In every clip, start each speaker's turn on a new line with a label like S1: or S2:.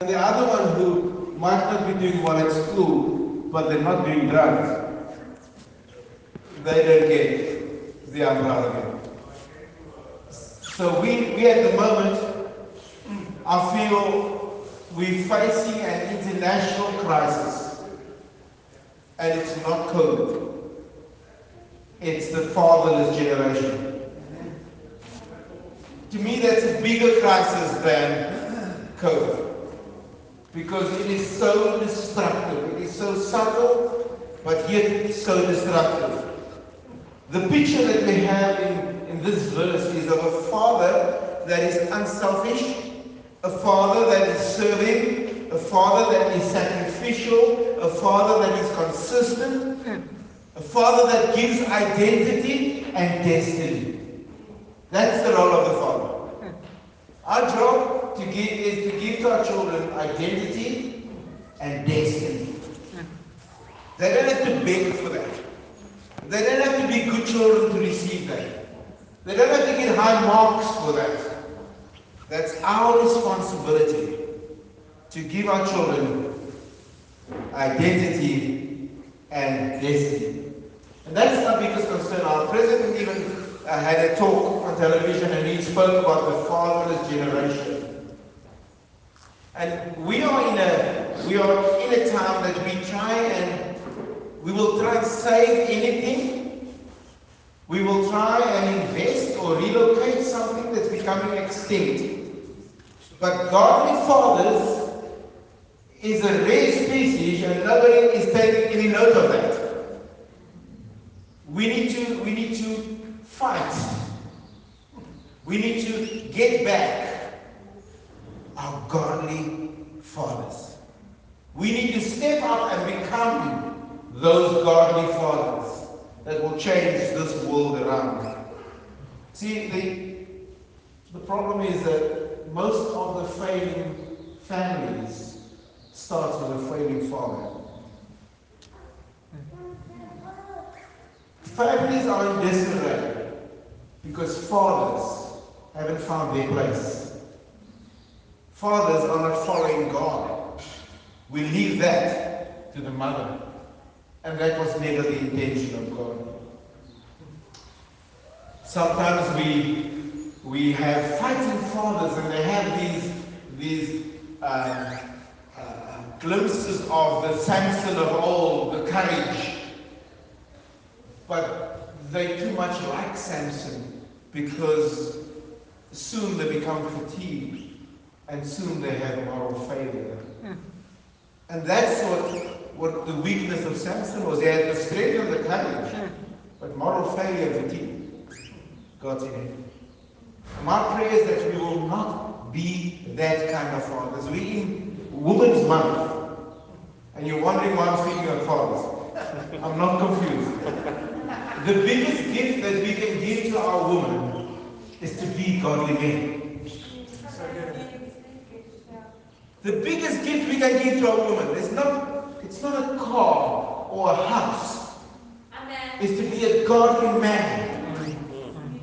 S1: And the other one who might not be doing well at school, but they're not doing drugs, they don't get the umbrella. So we, we at the moment, I feel we're facing an international crisis. And it's not COVID. It's the fatherless generation. To me, that's a bigger crisis than COVID because it is so destructive. It is so subtle, but yet so destructive. The picture that we have in, in this verse is of a father that is unselfish, a father that is serving, a father that is sacrificial, a father that is consistent, a father that gives identity and destiny. That's the role of the father. Our job to give is to give to our children identity and destiny. They don't have to beg for that. They don't have to be good children to receive that. They don't have to get high marks for that. That's our responsibility to give our children identity and destiny. And that's our biggest concern. Our president even uh, had a talk on television and he spoke about the fatherless generation. And we are in a we are in a time that we try and we will try and save anything. We will try and invest or relocate something that's becoming extinct. But godly fathers is a rare species and nobody is taking any note of that. We need to we need to fight. We need to get back our godly fathers. We need to step up and become those godly fathers that will change this world around. See, the, the problem is that most of the failing families start with a failing father. Families are in disarray because fathers haven't found their place. Fathers are not following God. We leave that to the mother. And that was never the intention of God. Sometimes we we have fighting fathers and they have these these uh, uh, glimpses of the Samson of old, the courage. But they too much like Samson because soon they become fatigued and soon they have moral failure. Hmm. And that's what, what the weakness of Samson was. He had the strength and the courage, hmm. but moral failure fatigue got in him. My prayer is that we will not be that kind of fathers. We're in Women's Month. And you're wondering why I'm speaking of fathers. I'm not confused. The biggest gift that we can give to our woman is to be godly men. The biggest gift we can give to a woman is not it's not a car or a house. Amen. It's to be a godly man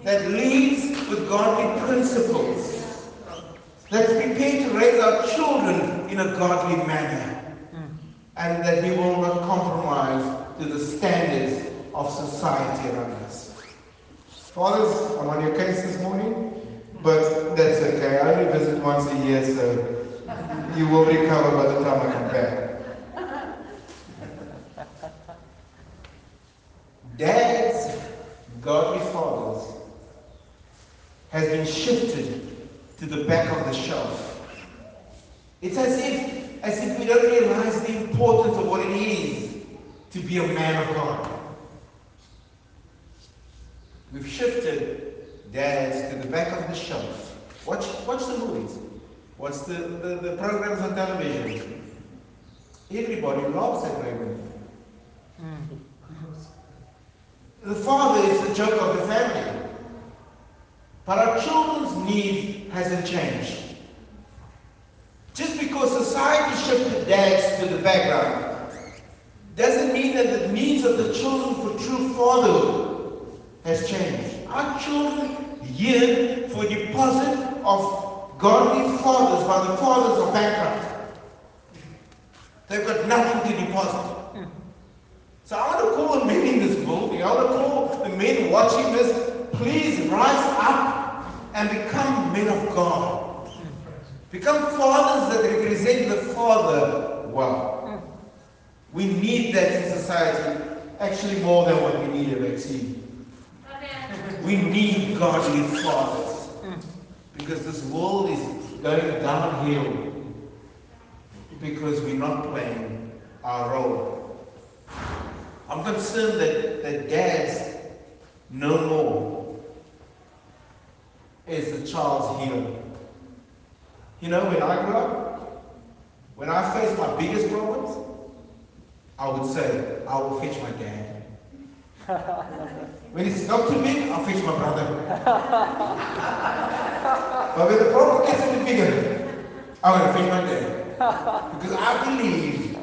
S1: that leads with godly principles. That's prepared to raise our children in a godly manner. And that we will not compromise to the standards of society around us. Fathers, I'm on your case this morning, but that's okay. I only visit once a year, so you will recover by the time I come back. Dads, godly fathers, has been shifted to the back of the shelf. It's as if, as if we don't realize the importance of what it is to be a man of God. We've shifted dads to the back of the shelf. Watch, watch the movies. Watch the, the, the programs on television. Everybody loves at Raymond. Mm. The father is the joke of the family. But our children's need hasn't changed. Just because society shifted dads to the background doesn't mean that the needs of the children for true fatherhood has changed. Our children yearn for a deposit of godly fathers, but the fathers are bankrupt. They've got nothing to deposit. So I want to call the men in this building, I want to call the men watching this, please rise up and become men of God. Become fathers that represent the Father well. We need that in society, actually more than what we need a vaccine. We need godly fathers. Because this world is going downhill because we're not playing our role. I'm concerned that, that dads no more is the child's hero. You know, when I grew up, when I faced my biggest problems, I would say, I will fetch my dad. when it's not too big, I'll fetch my brother. but when the problem gets a bit bigger, I'm going to fetch my dad. Because I believe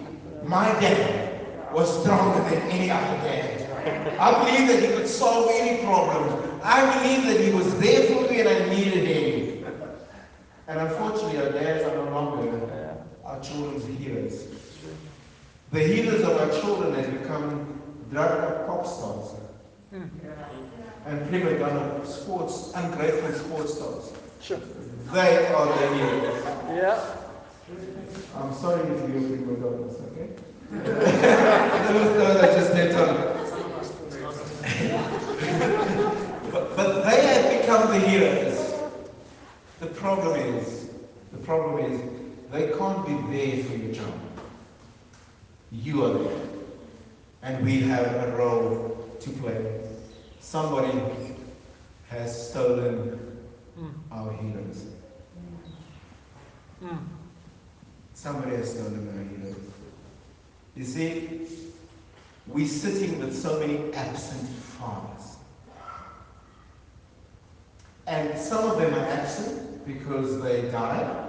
S1: my dad was stronger than any other dad. I believe that he could solve any problem. I believe that he was there for me and I needed him. And unfortunately, our dads are no longer our children's healers. The healers of our children have become drug pop stars. Hmm. And prima donna sports, ungrateful sports stars.
S2: Sure.
S1: They are the heroes.
S2: Yeah.
S1: I'm sorry if you're prima donnas, okay? those, those are just their tongue. but, but they have become the heroes. The problem is, the problem is, they can't be there for your child. You are there. And we have a role to play. Somebody has stolen our heroes.
S2: Mm.
S1: Somebody has stolen our heroes. You see, we're sitting with so many absent fathers. And some of them are absent because they died.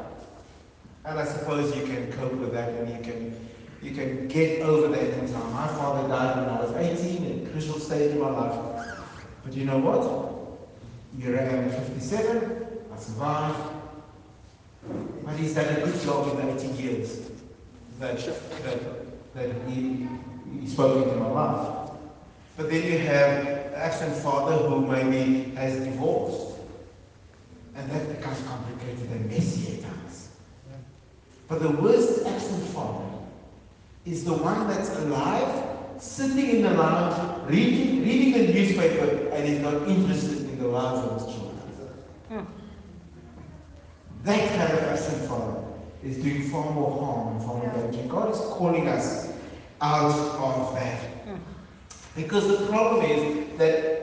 S1: And I suppose you can cope with that and you can you can get over that in time. My father died when I was 18 in a crucial stage in my life. But you know what? I 57, I survived. But he's done a good job in the 18 years that, that, that he, he spoke into my life. But then you have an absent father who maybe has divorced. And that becomes complicated and messy at times. But the worst absent father is the one that's alive, sitting in the lounge, reading, reading the newspaper, and is not interested the lives of his children. Hmm. That kind of absent father is doing far more harm and far more damage. God is calling us out of that. Hmm. Because the problem is that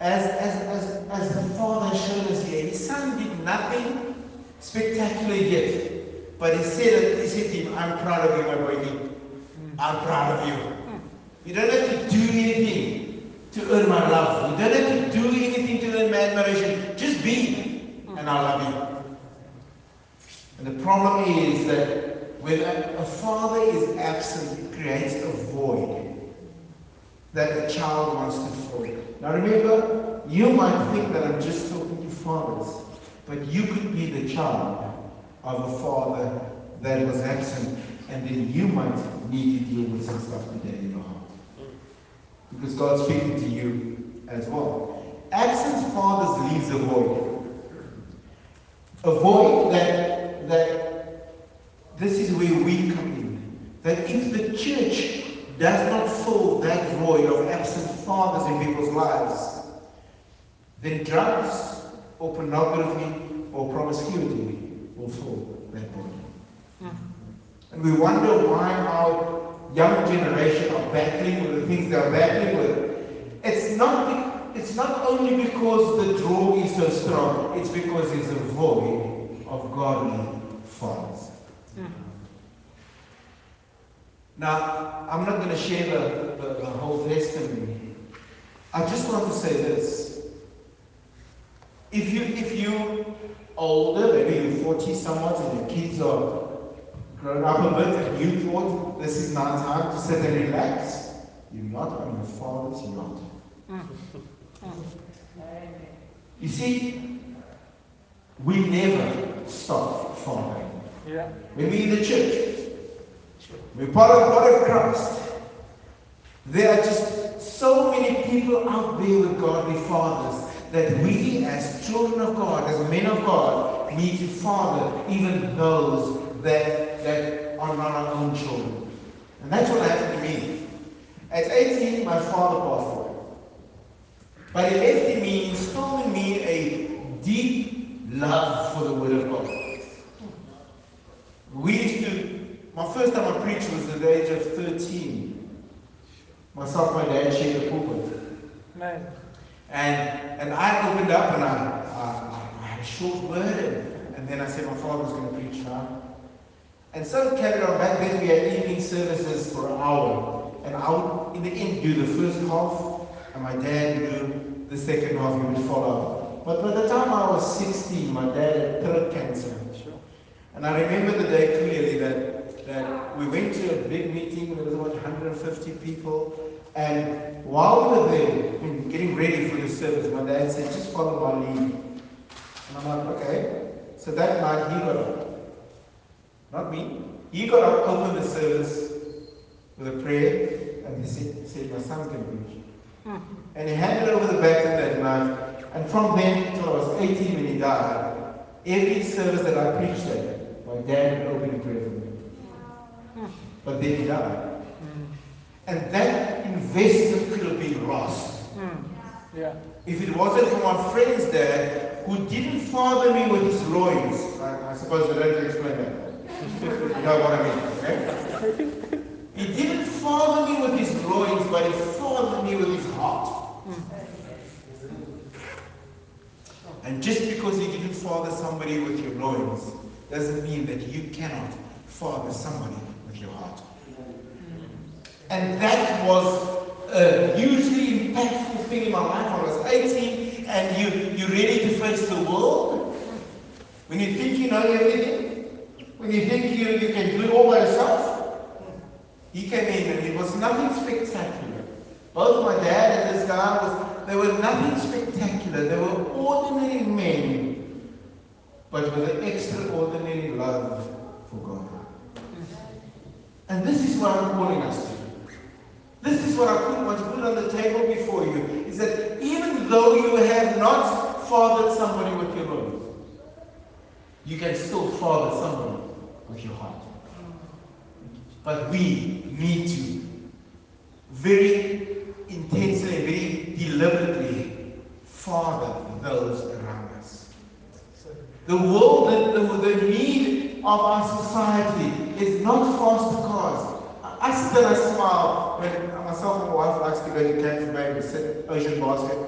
S1: as, as, as, as the Father showed us here, his son did nothing spectacular yet. But he said, he said to him, I'm proud of you, my boy. Hmm. I'm proud of you. You don't have to do anything to earn my love. You don't have to do anything to earn my admiration. Just be, and I'll love you. And the problem is that when a, a father is absent, it creates a void that a child wants to fill. Now remember, you might think that I'm just talking to fathers, but you could be the child of a father that was absent, and then you might need to deal with some stuff today. Because God's speaking to you as well. Absent fathers leaves a void. A void that that this is where we come in. That if the church does not fill that void of absent fathers in people's lives, then drugs or pornography or promiscuity will fill that void. And we wonder why our young generation are battling with the things they're battling with. It's not, it's not only because the draw is so strong, it's because it's a void of godly fathers. Mm. Now, I'm not going to share the, the, the whole testimony. I just want to say this. If you if you older, maybe you're 40 somewhat, and your kids are grown up a bit, and you thought this is now time to sit and relax, you're not on your father's yacht. Mm. You see, we never stop fathering.
S2: Yeah.
S1: When we in the church, We're part of the body of Christ. There are just so many people out there with godly fathers that we as children of God, as men of God, need to father even those that, that are not our own children. And that's what happened to me. At 18, my father passed away. But he left in me, instilled in me a deep love for the Word of God. We used to, my first time I preached was at the age of 13. Myself my dad shared the pulpit. And, and I opened up and I, I, I had a short word and, and then I said my father was going to preach now. And so it carried on. Back then we had evening services for an hour. And I would, in the end, do the first half and my dad would do the second half. He would follow. But by the time I was 16, my dad had throat cancer.
S2: Sure.
S1: And I remember the day clearly that, that we went to a big meeting, there was about 150 people, and while we were there, getting ready for the service, my dad said, just follow my lead. And I'm like, okay. So that night he got up. Not me. He got up, opened the service with a prayer, and he said, said my son can preach. Hmm. And he handed over the baton that night. And from then until I was 18 when he died, every service that I preached at, my dad would open in prayer for me. Hmm. But then he died. And that investment could have been lost.
S2: Mm. Yeah.
S1: If it wasn't for my friend's dad, who didn't father me with his loins. I, I suppose I don't explain that. You know what I mean, okay? He didn't father me with his loins, but he fathered me with his heart. And just because he didn't father somebody with your loins doesn't mean that you cannot father somebody with your heart. And that was a hugely impactful thing in my life. I was 18 and you, you're ready to face the world. When you think you know everything, when you think you, you can do it all by yourself. He came in and it was nothing spectacular. Both my dad and this guy was, they were nothing spectacular. They were ordinary men, but with an extraordinary love for God. And this is what I'm calling us to. This is what I want to put on the table before you. Is that even though you have not fathered somebody with your own, you can still father somebody with your heart. But we need to very intensely, very deliberately father those around us. The world, the, the, the need of our society is not faster cars. I sit and I smile when myself and my wife likes to go to Camps Bay to sit Ocean Basket.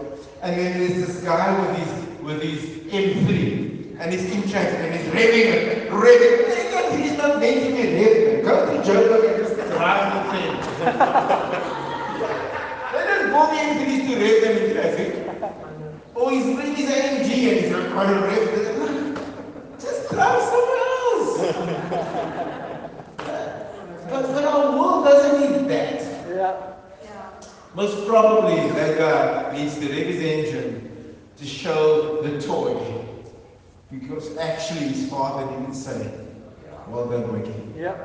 S1: And then there's this guy with his with his M3 and he's in and he's revving revving it. He's not meant to be revving. Go to Joburg and just drive the thing. they don't go the M3s them in traffic. Oh, he's bringing his AMG and he's not going to rev Just drive somewhere else. But, but our world doesn't need that.
S2: Yeah.
S1: Most probably that guy needs to rev his engine to show the toy. Because actually his father didn't say, well done, Mickey.
S2: Yeah.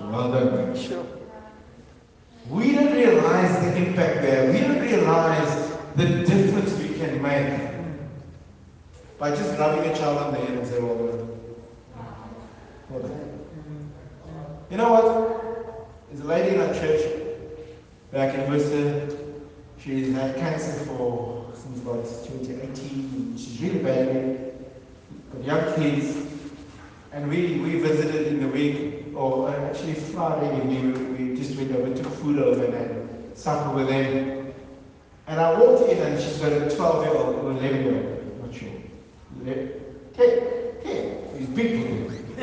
S1: Well done, Mickey.
S2: Sure.
S1: We don't realize the impact there. We don't realize the difference we can make by just rubbing a child on the head and say, well done. Well done. You know what? There's a lady in our church back in Worcester. She's had cancer for since about 2018. She's really bad. Got young kids. And we, we visited in the week, or actually Friday evening, we, we just went over, took food over and had supper with them. And I walked in and she's got a 12 year old or 11 year old, not sure. 10, 10. He's big for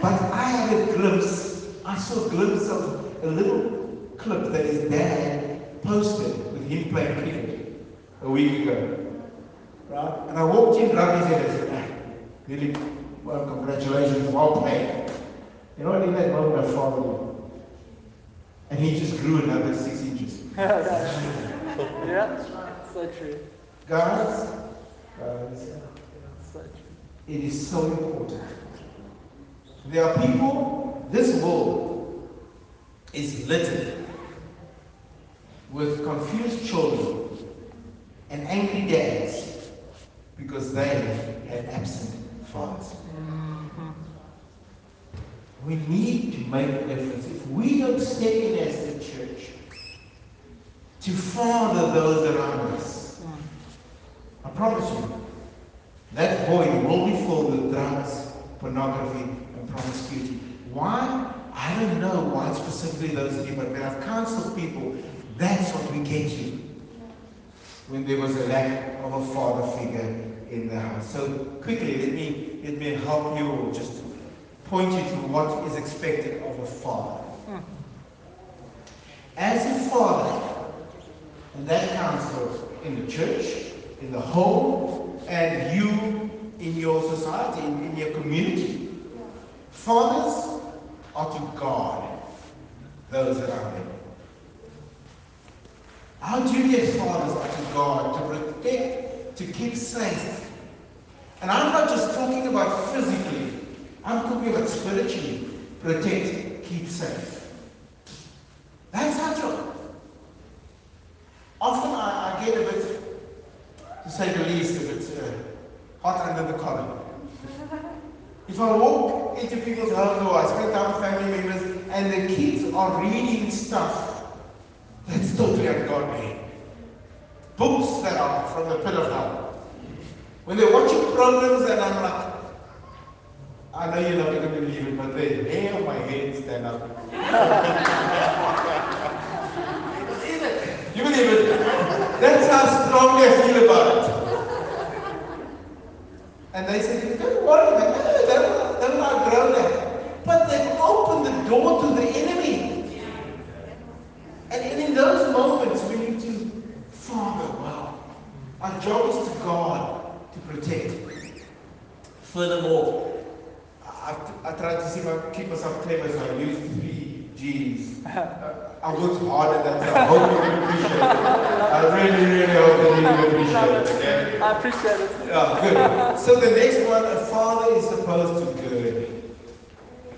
S1: but I had a glimpse, I saw a glimpse of a little clip that his dad posted with him playing cricket a week ago. Right? And I walked in, rubbed his head, and said, ah, really, well, congratulations, well played. You know what, in that moment, I followed him. And he just grew another six inches.
S2: yeah, so true.
S1: Guys, guys,
S2: so true.
S1: it is so important there are people, this world is littered with confused children and angry dads because they have absent We need to make a difference. If we don't step in as the church to father those around us, I promise you, that void will be filled with drugs, pornography, and promiscuity. Why? I don't know why specifically those people, but I've counseled people, that's what we get to when there was a lack of a father figure in the house. So quickly, let me let me help you or just point you to what is expected of a father. Hmm. As a father, and that counts for in the church, in the home, and you in your society, in, in your community. Fathers are to guard those around them. Our duty as fathers are to guard, to protect, to keep safe. And I'm not just talking about physically, I'm talking about spiritually. Protect, keep safe. That's our job. Often I, I get a bit, to say the least, a bit uh, hot under the collar. If I walk into people's homes or I spend time with family members and the kids are reading stuff that's totally ungodly. Books that are from the pit of hell. When they're watching programs and I'm like, I know you're not going to believe it, but the hair on my head stand up. you believe it? That's how strongly I feel about it. And they said, don't worry, man. No, they're, they're not grown that. But they've opened the door to the enemy. And, and in those moments, we need to, Father, wow. Our job is to guard, to protect. Furthermore, I, I try to see if I keep myself clever, so I use three G's. Uh, I worked hard at that, I hope you appreciate it. I really, really hope that you appreciate it. Okay?
S2: I appreciate it.
S1: Yeah, good. So the next one, a father is supposed to gird.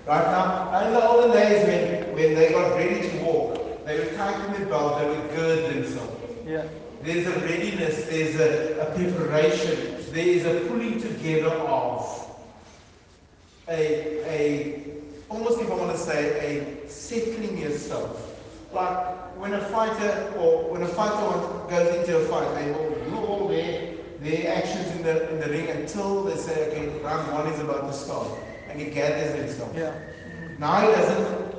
S1: Right now, in the olden days when, when they got ready to walk, they would tighten their belt, they would gird themselves.
S2: Yeah.
S1: There's a readiness, there's a, a preparation, there is a pulling together of a, a, almost if I want to say, a settling yourself. Like when a fighter or when a fighter goes into a fight, they will do all their, their actions in the, in the ring until they say, okay, round one is about to start. And he gathers himself.
S2: Yeah.
S1: Now he doesn't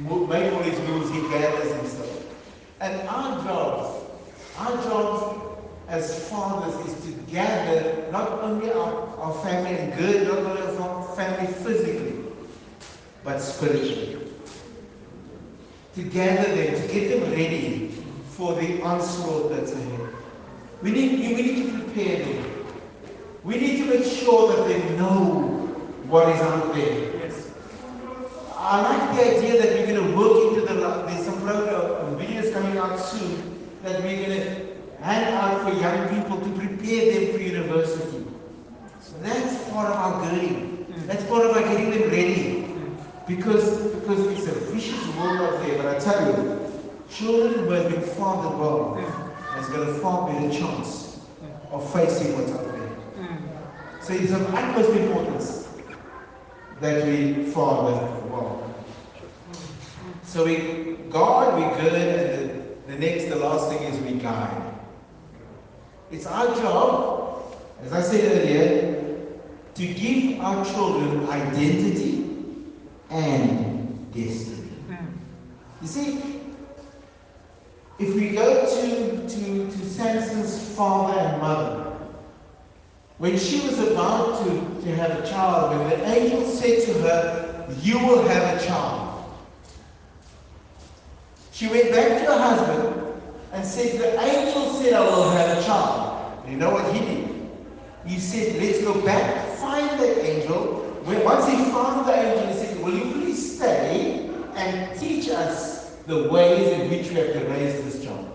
S1: make all his moves, he gathers himself. And our jobs, our jobs as fathers is to gather not only our, our family and good, not only our family physically, but spiritually. To gather them, to get them ready for the onslaught that's ahead. We need, we need to prepare them. We need to make sure that they know what is out there.
S2: Yes.
S1: I like the idea that we're going to work into the, there's some program, videos coming out soon that we're going to hand out for young people to prepare them for university. So that's part of our girding. Mm. That's part of our getting them ready. Mm. Because, because vicious world out but I tell you, children who have been fathered well has got a far better chance of facing what's out there. So it's of utmost importance that we father well. So we guard, we gird, and the, the next, the last thing is we guide. It's our job, as I said earlier, to give our children identity and destiny. You see, if we go to, to, to Samson's father and mother, when she was about to, to have a child, when the angel said to her, You will have a child, she went back to her husband and said, The angel said I will have a child. You know what he did? He said, Let's go back, find the angel. When, once he found the angel, he said, Will you please stay and teach us the ways in which we have to raise this child?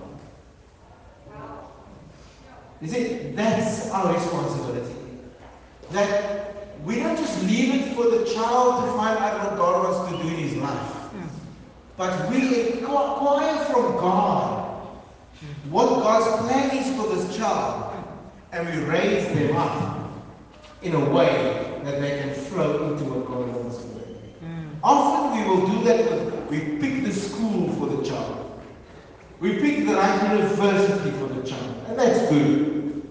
S1: You see, that's our responsibility. That we don't just leave it for the child to find out what God wants to do in his life. But we acquire from God what God's plan is for this child, and we raise them up in a way that they can flow into what God wants for them. Often we will do that with, we pick the school for the child. We pick the right university for the child, and that's good.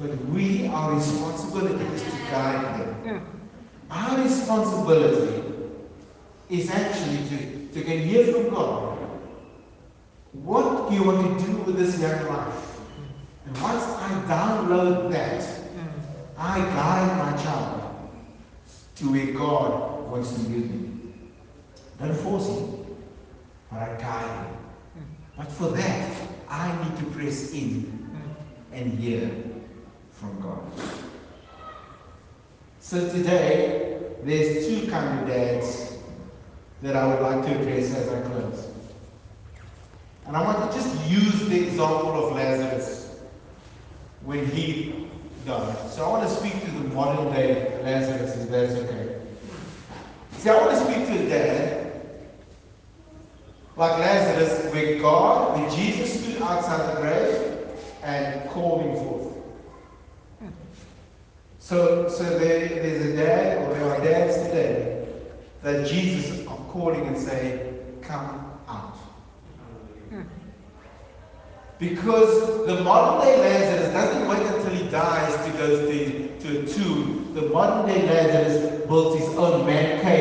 S1: But we, our responsibility is to guide them. Our responsibility is actually to, to get hear from God. What do you want to do with this young life? And once I download that, mm. I guide my child to where God wants to use me. Don't force him, but I guide him. Mm. But for that, I need to press in mm. and hear from God. So today, there's two kind of dads that I would like to address as I close. And I want to just use the example of Lazarus when he died. So I want to speak to the modern day Lazarus, if that's okay. See, I want to speak to a dad like Lazarus, where God, where Jesus stood outside the grave and called him forth. So, so there, there's a dad, or there are dads today, that Jesus are calling and saying, Come out. Because the modern day Lazarus doesn't wait until he dies to go to, to a tomb. The modern day Lazarus built his own man cave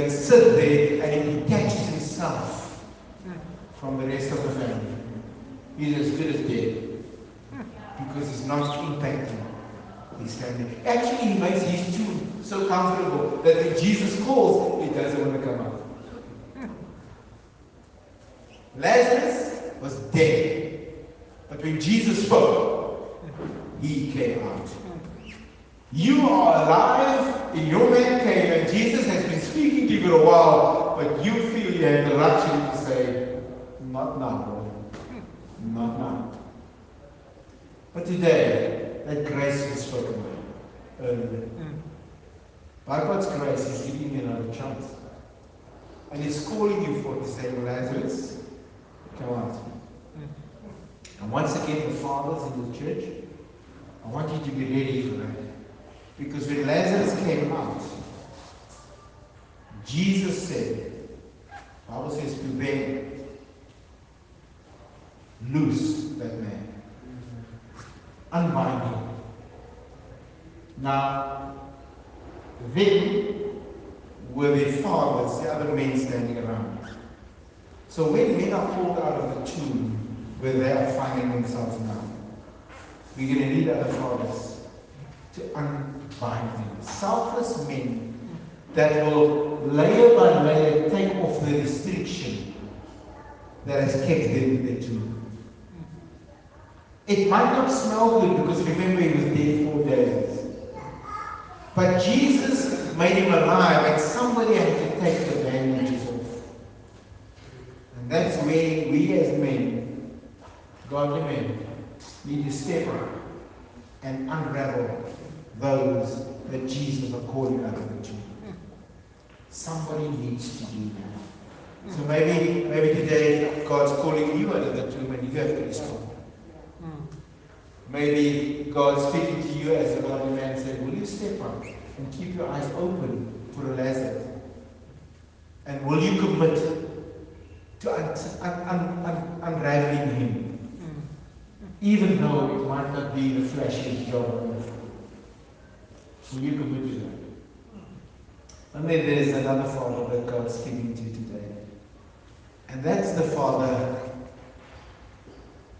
S1: and he sit there and he detaches himself hmm. from the rest of the family. He's as good as dead because he's not impacting his family. Actually, he makes his tomb so comfortable that when Jesus calls, he doesn't want to come out. Lazarus was dead, but when Jesus spoke, he came out. You are alive in your man cave, and Jesus has been speaking to you for a while, but you feel you have the luxury to say, Not now, Lord. Not now. But today, that grace was spoken about earlier. Hmm. By God's grace, He's giving you another chance. And He's calling you for to say, Lazarus, come out. Hmm. And once again, the fathers in the church, I want you to be ready for that. Because when Lazarus came out, Jesus said, Bible says to them, loose that man. Unbind him. Now, then were their fathers, the other men standing around. So when men are called out of the tomb, where they are finding themselves now, we're going to need other fathers to unbind them. Selfless men that will layer by layer take off the restriction that has kept them in the tomb. It might not smell good because remember he was dead four days. But Jesus made him alive and somebody had to take the bandages off. And that's where we as men, godly men, need to step up and unravel those that Jesus are calling out of the tomb. Somebody needs to do that. So maybe, maybe today God's calling you out of the tomb and you have to respond. Maybe God's speaking to you as a godly man saying, Will you step up and keep your eyes open for a Lazarus? And will you commit to un- un- un- un- unraveling him? Mm. Even though it might not be the flashiest job that? And then there's another father that God's speaking to you today. And that's the father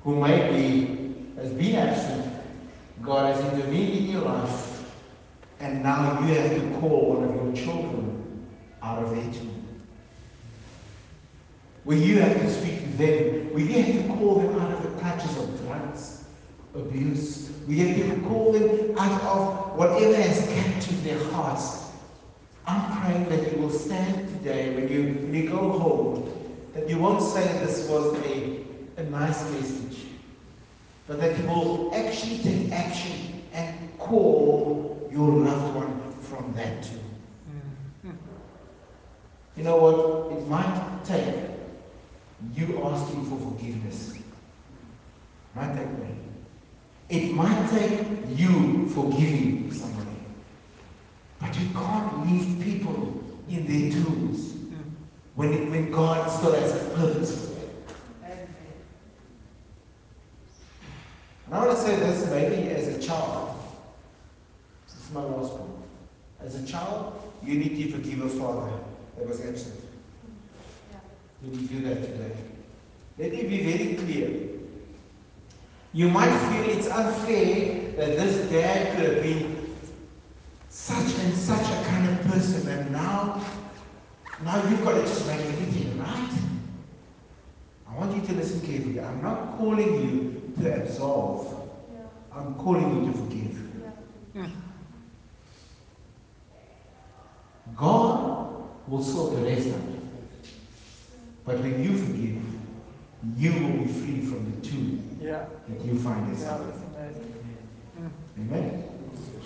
S1: who maybe has been absent. God has intervened in your life. And now you have to call one of your children out of tomb. Where you have to speak to them. Where you have to call them out of the clutches of drugs, abuse. We have to call them out of whatever has captured their hearts. I'm praying that you will stand today when you, when you go home, that you won't say this was a, a nice message, but that you will actually take action and call your loved one from that tomb. Mm-hmm. You know what? It might take you asking for forgiveness. Might take me. It might take you forgiving somebody. But you can't leave people in their tombs when, when God still has a purpose. And I want to say this maybe as a child. This is my last point. As a child, you need to forgive a father that was absent. You need to do that today. Let me be very clear. You might feel it's unfair that this dad could have been such and such a kind of person, and now, now you've got to just make everything right. I want you to listen carefully. I'm not calling you to absolve. I'm calling you to forgive. God will sort the rest out. But when you forgive, you will be free from the tomb
S2: Yeah.
S1: that you find
S2: Yeah,
S1: yourself.
S2: that's amazing. Mm.
S1: Amen.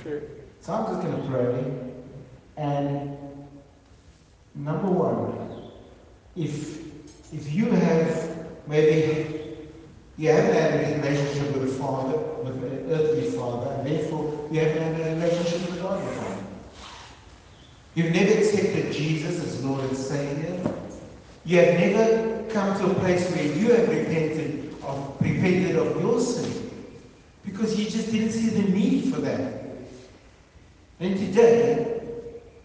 S2: True.
S1: So I'm just going to pray. And number one, if if you have maybe you haven't had a relationship with a father, with an earthly father, and therefore you haven't had a relationship with God. You've never accepted Jesus as Lord and Savior. You have never come to a place where you have repented of repented of your sin because you just didn't see the need for that. And today,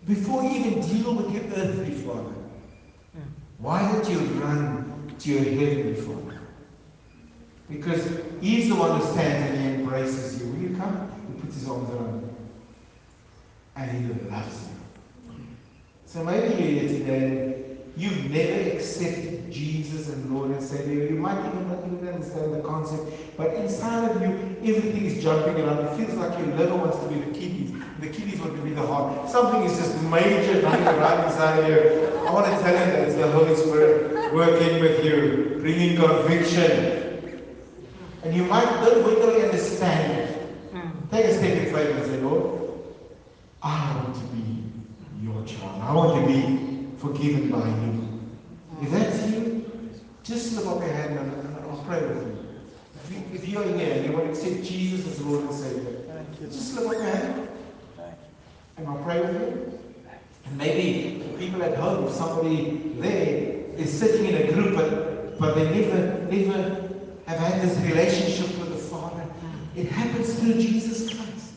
S1: before you even deal with your earthly father, hmm. why don't you run to your heavenly father? Because he's the one who stands and he embraces you. Will you come? He puts his arms around you. And he loves you. So maybe you're here today, you've never accepted Jesus and Lord and Savior. You might even not even understand the concept, but inside of you, everything is jumping around. It feels like your liver wants to be the kidneys, the kidneys want to be the heart. Something is just major running around inside of you. I want to tell you that it's the Holy Spirit working with you, bringing conviction. And you might don't really understand it. Hmm. Take a step in faith and say, Lord, I want to be your child. I want to be forgiven by you. If that's just slip up your hand and, I'll pray with you. If, you. if you're here and you want to accept Jesus as Lord and Savior,
S2: Thank you.
S1: just slip up your hand and I'll pray with you. And maybe the people at home, if somebody there is sitting in a group but, but they never, never have had this relationship with the Father, it happens through Jesus Christ,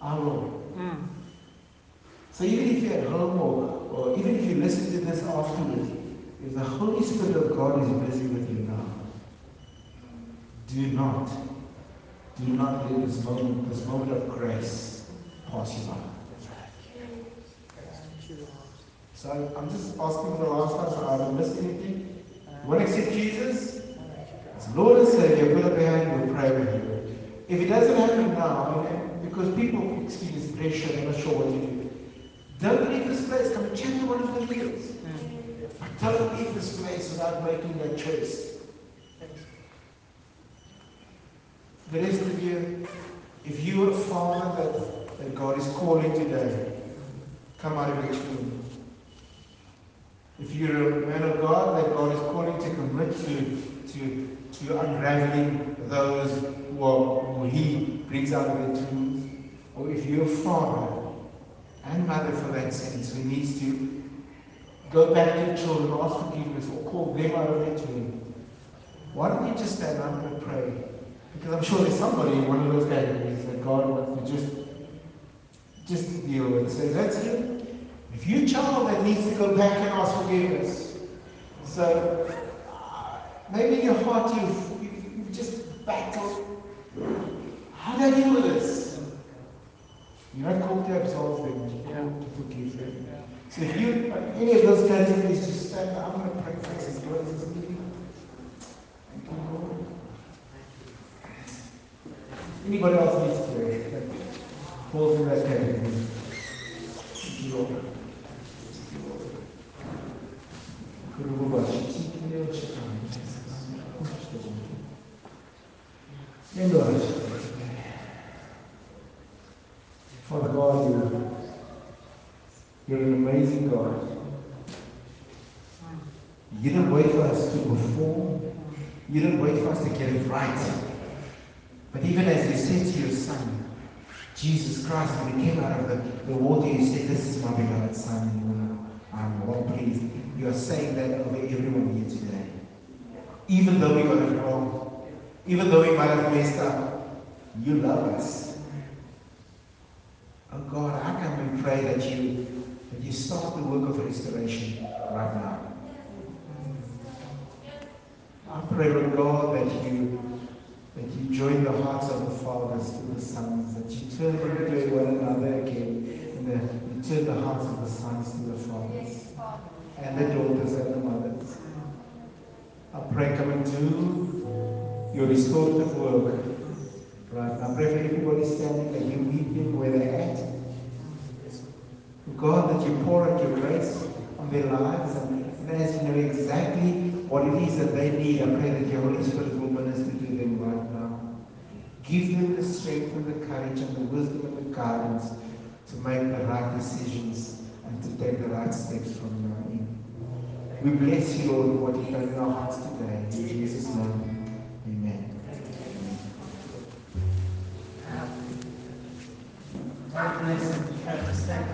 S1: our Lord.
S2: Mm.
S1: So even if you're at home or, or even if you listen to this afterwards, if the Holy Spirit of God is busy with you now, do not, do not let this moment, this moment of grace pass you by. So I'm just asking for the last time, so I haven't missed anything. You want to accept Jesus? As Lord and Savior, put up your hand, we'll pray with you. If it doesn't happen now, because people experience pressure, they're not sure what to do, don't leave this place. Come and chat one of the leaders. This place without making that choice. The rest of you, if you're a father that, that God is calling today, come out of your tomb. If you're a man of God that God is calling to commit to, to, to unraveling those who, are, who He brings out of their tombs, or if you're a father and mother for that sense who needs to go back to your children, ask forgiveness, or call them of their tomb, why don't you just stand up and pray? Because I'm sure there's somebody in one of those categories that God wants to just, just deal with. So that's it. If you're a child that needs to go back and ask forgiveness, so uh, maybe in your heart you've, you've just battled. How do I deal with this? You're not called to absolve them, you're called to forgive them. So if you, any of those categories, just stand up. I'm going to pray for us as you. Anybody else needs to That falls in that category. Thank you, Lord. Thank you, Lord. Kuruba, Shitsikine, Shitani, And Lord, You, amazing God. You didn't wait for us to perform. You didn't wait for us to get it right. But even as you said to your son, Jesus Christ, when he came out of the, the water, you said, This is my beloved son, in whom I'm well pleased. You are saying that over everyone here today. Even though we got it wrong, even though we might have messed up, you love us. Oh God, I come and pray that you that you start the work of restoration right now. I pray, Lord God, that you that you join the hearts of the fathers to the sons, that you turn them to one another again, and that you turn the hearts of the sons to the fathers, and the daughters and the mothers. I pray, come and do your restorative work. Right I pray for everybody standing, that you meet them where they're at. God, that you pour out your grace on their lives, and, as you know exactly what it is that they need, I pray that your Holy Spirit will minister to them right now. Give them the strength and the courage and the wisdom and the guidance to make the right decisions and to take the right steps from now in. We bless you, Lord, what you've done in our hearts today. In Jesus' name, amen.
S3: And thank